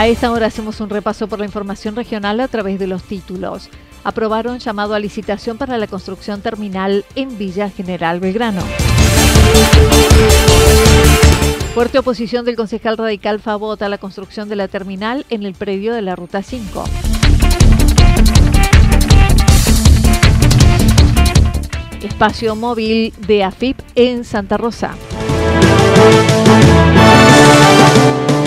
A esta hora hacemos un repaso por la información regional a través de los títulos. Aprobaron llamado a licitación para la construcción terminal en Villa General Belgrano. Fuerte oposición del concejal radical Favot a la construcción de la terminal en el predio de la Ruta 5. Espacio móvil de AFIP en Santa Rosa.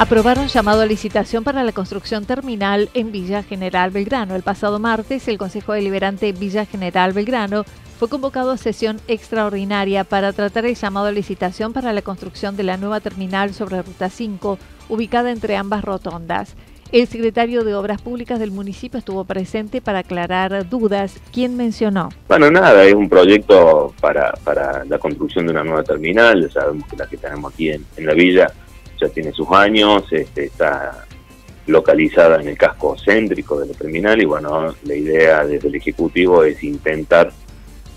Aprobaron llamado a licitación para la construcción terminal en Villa General Belgrano. El pasado martes, el Consejo Deliberante Villa General Belgrano fue convocado a sesión extraordinaria para tratar el llamado a licitación para la construcción de la nueva terminal sobre Ruta 5, ubicada entre ambas rotondas. El secretario de Obras Públicas del municipio estuvo presente para aclarar dudas. ¿Quién mencionó? Bueno, nada, es un proyecto para, para la construcción de una nueva terminal. Sabemos que la que tenemos aquí en, en la villa ya tiene sus años, este, está localizada en el casco céntrico de la terminal y bueno, la idea desde el Ejecutivo es intentar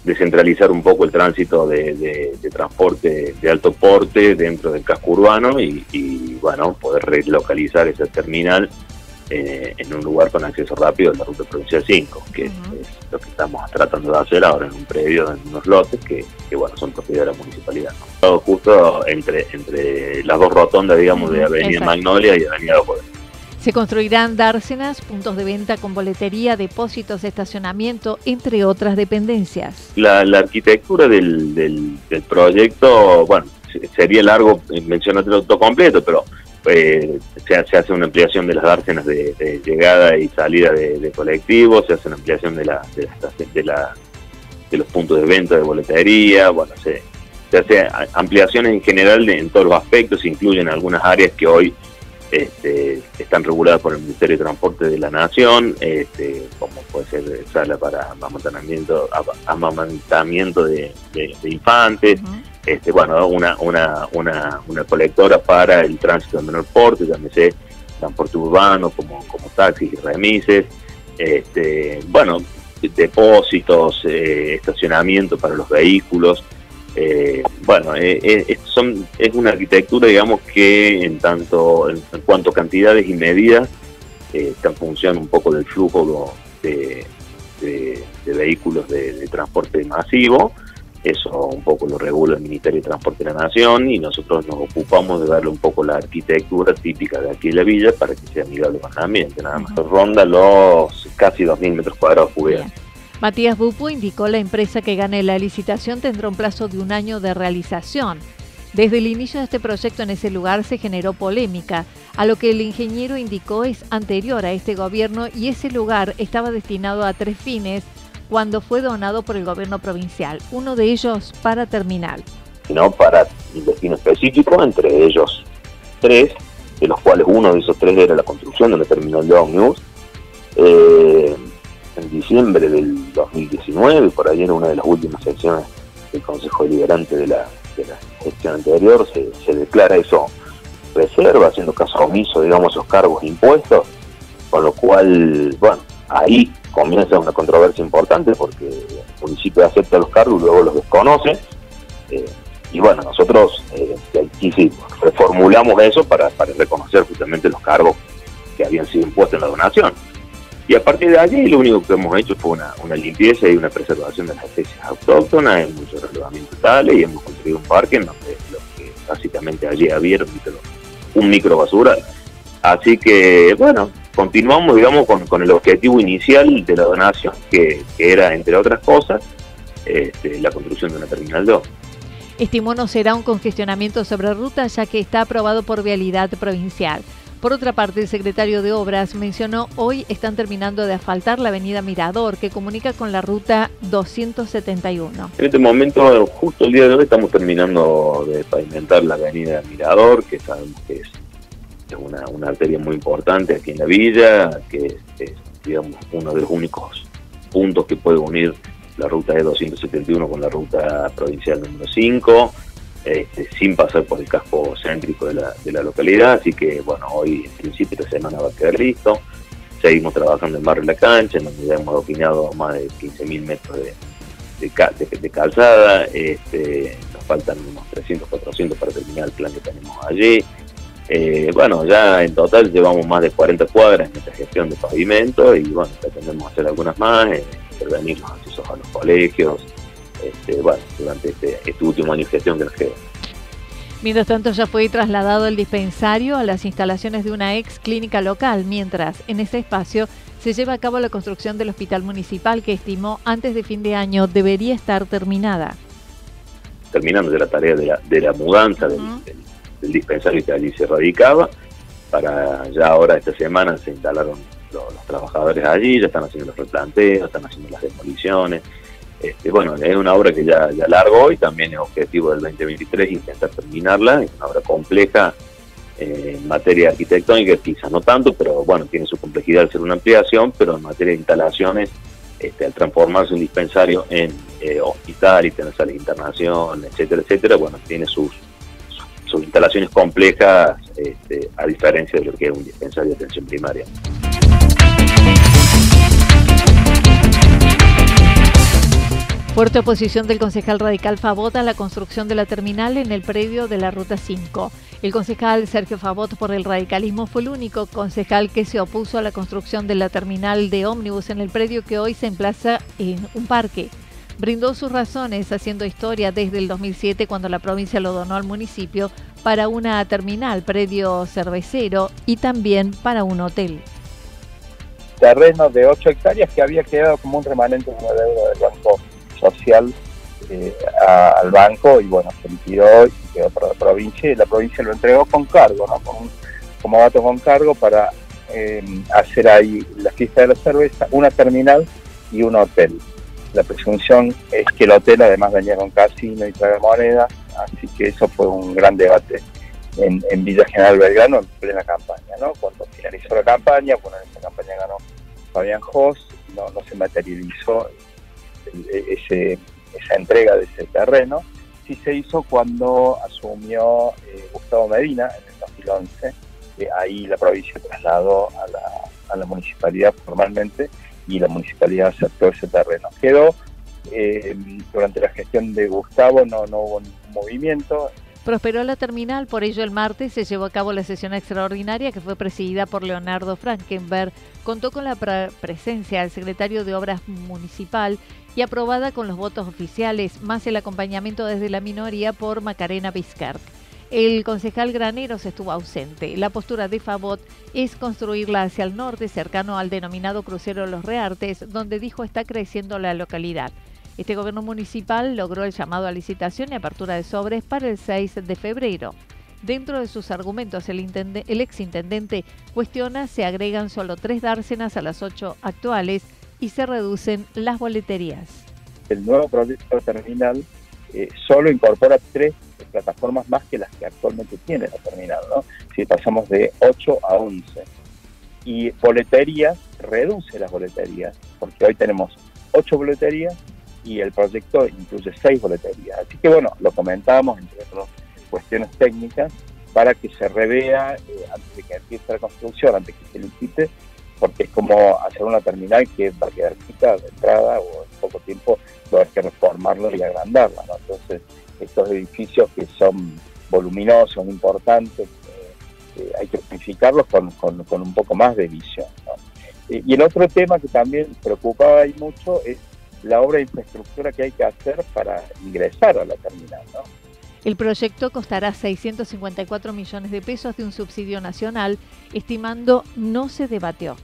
descentralizar un poco el tránsito de, transporte de alto porte dentro del casco urbano y, bueno, poder relocalizar esa terminal eh, en un lugar con acceso rápido en la ruta provincial 5, que es lo que estamos tratando de hacer ahora en un predio, en unos lotes que, bueno, son propiedad de la municipalidad. Justo entre, entre las dos rotondas, digamos, de Avenida Magnolia y Avenida Poder. Se construirán dársenas, puntos de venta con boletería, depósitos de estacionamiento, entre otras dependencias. La, arquitectura del, del, proyecto, bueno, sería largo mencionarte todo completo, pero eh, se, hace una ampliación de las dársenas de, llegada y salida de, colectivos, se hace una ampliación de, de, de, los puntos de venta de boletería, bueno, se, se hace ampliaciones en general en todos los aspectos, incluyen algunas áreas que hoy este, están reguladas por el Ministerio de Transporte de la Nación, este, como puede ser sala para amamantamiento, amamantamiento de, infantes este, bueno, una, una, una, una colectora para el tránsito de menor porte, llámese transporte urbano como, como taxis y remises, este, bueno, depósitos, eh, estacionamiento para los vehículos. Eh, bueno, eh, eh son, es una arquitectura, digamos, que en tanto, en, cuanto a cantidades y medidas, está en función un poco del flujo de, de, vehículos de, de transporte masivo eso un poco lo regula el Ministerio de Transporte de la Nación y nosotros nos ocupamos de darle un poco la arquitectura típica de aquí de la villa para que sea amigable con el ambiente. Nada más ronda los casi 2.000 metros cuadrados cubiertos. Matías Bupo indicó la empresa que gane la licitación tendrá un plazo de un año de realización. Desde el inicio de este proyecto en ese lugar se generó polémica, a lo que el ingeniero indicó es anterior a este gobierno y ese lugar estaba destinado a tres fines cuando fue donado por el gobierno provincial, uno de ellos para terminal. No para un destino específico, entre ellos tres, de los cuales uno de esos tres era la construcción de la terminal de Omnibus. Eh, en diciembre del 2019, por ahí era una de las últimas sesiones del Consejo Deliberante de la, la gestión anterior se, declara eso reserva, haciendo caso omiso, digamos, esos cargos impuestos, con lo cual, bueno, ahí comienza una controversia importante porque el municipio acepta los cargos y luego los desconoce. Eh, y bueno, nosotros eh, sí, reformulamos eso para, para reconocer justamente los cargos que habían sido impuestos en la donación. Y a partir de allí lo único que hemos hecho fue una, una limpieza y una preservación de las especies autóctonas, hemos hecho relevamiento tal y hemos construido un parque en donde lo que básicamente allí había un micro, basural. Así que bueno, continuamos digamos con, con, el objetivo inicial de la donación, que, era entre otras cosas este, la construcción de una terminal 2. Estimó no será un congestionamiento sobre ruta ya que está aprobado por vialidad provincial. Por otra parte, el secretario de Obras mencionó hoy están terminando de asfaltar la avenida Mirador que comunica con la ruta 271. En este momento, justo el día de hoy, estamos terminando de pavimentar la avenida Mirador, que sabemos que es, una, arteria muy importante aquí en la villa, que es, digamos, uno de los únicos puntos que puede unir la ruta E271 con la ruta provincial número 5 este, sin pasar por el casco céntrico de la, de la localidad, así que bueno, hoy en principio de semana va a quedar listo. Seguimos trabajando en Barrio La Cancha, en donde ya hemos opinado más de 15.000 metros de, de, calzada, este, nos faltan unos 300, 400 para terminar el plan que tenemos allí. Eh, bueno, ya en total llevamos más de 40 cuadras en esta gestión de pavimento y bueno, pretendemos hacer algunas más, eh, intervenir los accesos a los colegios, este, bueno, durante este, este, último año de gestión que nos queda. Mientras tanto, ya fue trasladado el dispensario a las instalaciones de una ex clínica local, mientras en ese espacio se lleva a cabo la construcción del hospital municipal que estimó antes de fin de año debería estar terminada. Terminando de la tarea de la, mudanza del, dispensario que allí se radicaba, para ya ahora esta semana se instalaron los, los trabajadores allí, ya están haciendo los replanteos, están haciendo las demoliciones, este, bueno, es una obra que ya, largo y también es objetivo del 2023 intentar terminarla. Es una obra compleja eh, en materia arquitectónica, quizás no tanto, pero bueno, tiene su complejidad al ser una ampliación, pero en materia de instalaciones, este, al transformarse un dispensario en eh, hospital y tener salas de internación, etcétera, etcétera, bueno, tiene sus, sus, instalaciones complejas este, a diferencia de lo que es un dispensario de atención primaria. Fuerte oposición del concejal radical Favot a la construcción de la terminal en el predio de la Ruta 5. El concejal Sergio Favot por el radicalismo fue el único concejal que se opuso a la construcción de la terminal de ómnibus en el predio que hoy se emplaza en un parque. Brindó sus razones haciendo historia desde el 2007 cuando la provincia lo donó al municipio para una terminal, predio cervecero y también para un hotel terreno de 8 hectáreas que había quedado como un remanente de una deuda del social eh, al banco y bueno, se liquidó y quedó para la provincia y la provincia lo entregó con cargo, ¿no? Con, como dato con cargo para eh, hacer ahí la fiesta de la cerveza, una terminal y un hotel. La presunción es que el hotel además venía casino y traga moneda, así que eso fue un gran debate en, Villa General Belgrano en plena campaña, ¿no? Cuando finalizó la campaña, bueno, esa campaña ganó Fabián Hoss, no, no se materializó ese, esa entrega de ese terreno, sí se hizo cuando asumió eh, Gustavo Medina en el 2011. ahí la provincia trasladó a la, a la, municipalidad formalmente y la municipalidad aceptó ese terreno. Quedó eh, durante la gestión de Gustavo, no, no hubo ningún movimiento, Prosperó la terminal, por ello el martes se llevó a cabo la sesión extraordinaria que fue presidida por Leonardo Frankenberg. Contó con la presencia del secretario de Obras Municipal y aprobada con los votos oficiales, más el acompañamiento desde la minoría por Macarena Vizcark. El concejal Graneros estuvo ausente. La postura de Favot es construirla hacia el norte, cercano al denominado crucero Los Reartes, donde dijo está creciendo la localidad. Este gobierno municipal logró el llamado a licitación y apertura de sobres para el 6 de febrero. Dentro de sus argumentos, el, el exintendente cuestiona se agregan solo tres dársenas a las ocho actuales y se reducen las boleterías. El nuevo proyecto terminal eh, solo incorpora tres plataformas más que las que actualmente tiene la terminal, ¿no? Si pasamos de 8 a 11. Y boleterías reduce las boleterías, porque hoy tenemos ocho boleterías y el proyecto incluye seis boleterías. Así que bueno, lo comentábamos entre otras cuestiones técnicas para que se revea eh, antes de que empiece la construcción, antes de que se licite, porque es como hacer una terminal que va a quedar chica de entrada o en poco tiempo va a haber que reformarlo y agrandarla. Entonces, estos edificios que son voluminosos, importantes, eh, eh, hay que planificarlos con, un poco más de visión. y el otro tema que también preocupaba ahí mucho es la obra de infraestructura que hay que hacer para ingresar a la terminal. ¿no? El proyecto costará 654 millones de pesos de un subsidio nacional, estimando no se debatió.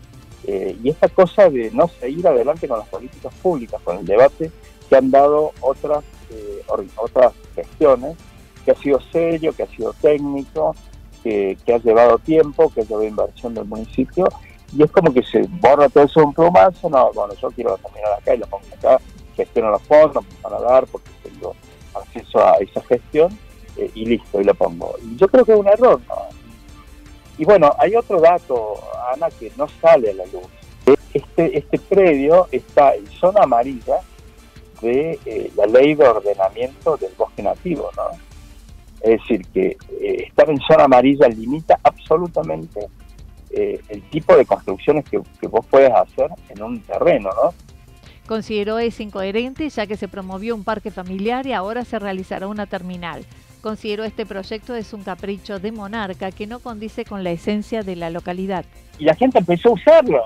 Eh, y esta cosa de no seguir adelante con las políticas públicas, con el debate que han dado otras, eh, otras gestiones, que ha sido serio, que ha sido técnico, que, ha llevado tiempo, que ha llevado inversión del municipio, y es como que se borra todo eso un plumazo, no, bueno, yo quiero terminar acá y lo pongo acá, gestiono los fondos, me van a dar porque tengo acceso a esa gestión eh, y listo, y lo pongo. Y yo creo que es un error, ¿no? Y bueno, hay otro dato, Ana, que no sale a la luz. Este, este predio está en zona amarilla de eh, la ley de ordenamiento del bosque nativo, ¿no? Es decir, que eh, estar en zona amarilla limita absolutamente el tipo de construcciones que, que vos puedes hacer en un terreno, ¿no? Consideró es incoherente ya que se promovió un parque familiar y ahora se realizará una terminal. Consideró este proyecto es un capricho de monarca que no condice con la esencia de la localidad. Y la gente empezó a usarlo.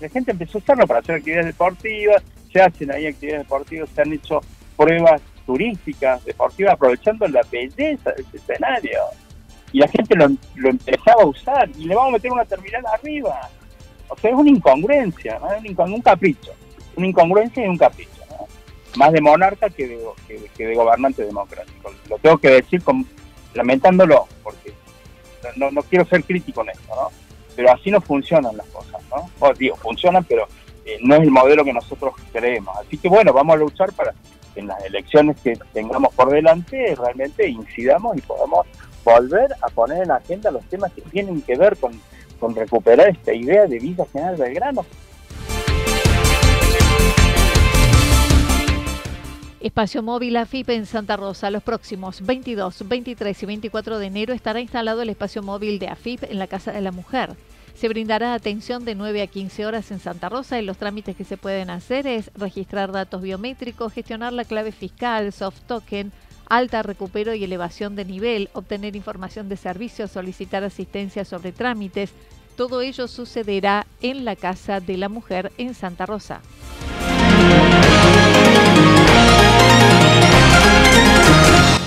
La gente empezó a usarlo para hacer actividades deportivas. Se hacen ahí actividades deportivas, se han hecho pruebas turísticas, deportivas, aprovechando la belleza de ese escenario. Y la gente lo, empezaba a usar y le vamos a meter una terminal arriba. O sea, es una incongruencia, un capricho una incongruencia y un capricho, más de monarca que de, gobernante democrático. Lo tengo que decir lamentándolo, porque no, quiero ser crítico en esto, ¿no? pero así no funcionan las cosas, ¿no? O, digo, funcionan, pero eh, no es el modelo que nosotros queremos. Así que bueno, vamos a luchar para que en las elecciones que tengamos por delante realmente incidamos y podamos volver a poner en agenda los temas que tienen que ver con, con recuperar esta idea de Villa General Belgrano, Espacio móvil AFIP en Santa Rosa. Los próximos 22, 23 y 24 de enero estará instalado el espacio móvil de AFIP en la Casa de la Mujer. Se brindará atención de 9 a 15 horas en Santa Rosa y los trámites que se pueden hacer es registrar datos biométricos, gestionar la clave fiscal, soft token, alta, recupero y elevación de nivel, obtener información de servicios, solicitar asistencia sobre trámites. Todo ello sucederá en la Casa de la Mujer en Santa Rosa.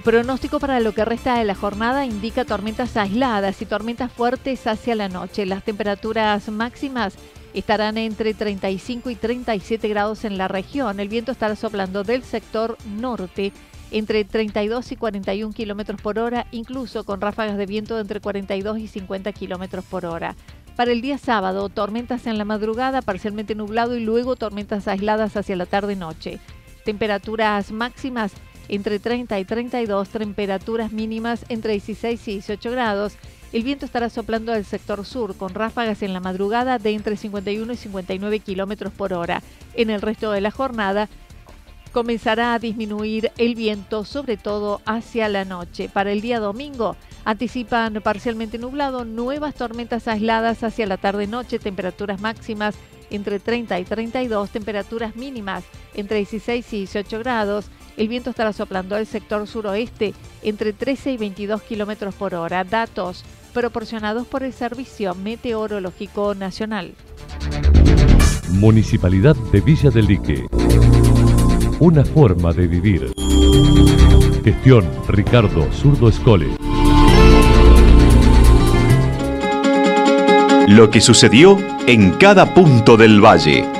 El pronóstico para lo que resta de la jornada indica tormentas aisladas y tormentas fuertes hacia la noche. Las temperaturas máximas estarán entre 35 y 37 grados en la región. El viento estará soplando del sector norte entre 32 y 41 kilómetros por hora, incluso con ráfagas de viento entre 42 y 50 kilómetros por hora. Para el día sábado, tormentas en la madrugada, parcialmente nublado y luego tormentas aisladas hacia la tarde-noche. Temperaturas máximas entre 30 y 32, temperaturas mínimas entre 16 y 18 grados. El viento estará soplando al sector sur con ráfagas en la madrugada de entre 51 y 59 kilómetros por hora. En el resto de la jornada comenzará a disminuir el viento, sobre todo hacia la noche. Para el día domingo anticipan parcialmente nublado, nuevas tormentas aisladas hacia la tarde-noche, temperaturas máximas entre 30 y 32, temperaturas mínimas entre 16 y 18 grados. El viento estará soplando al sector suroeste entre 13 y 22 kilómetros por hora. Datos proporcionados por el Servicio Meteorológico Nacional. Municipalidad de Villa del Lique. Una forma de vivir. Gestión Ricardo Zurdo Escole. lo que sucedió en cada punto del valle.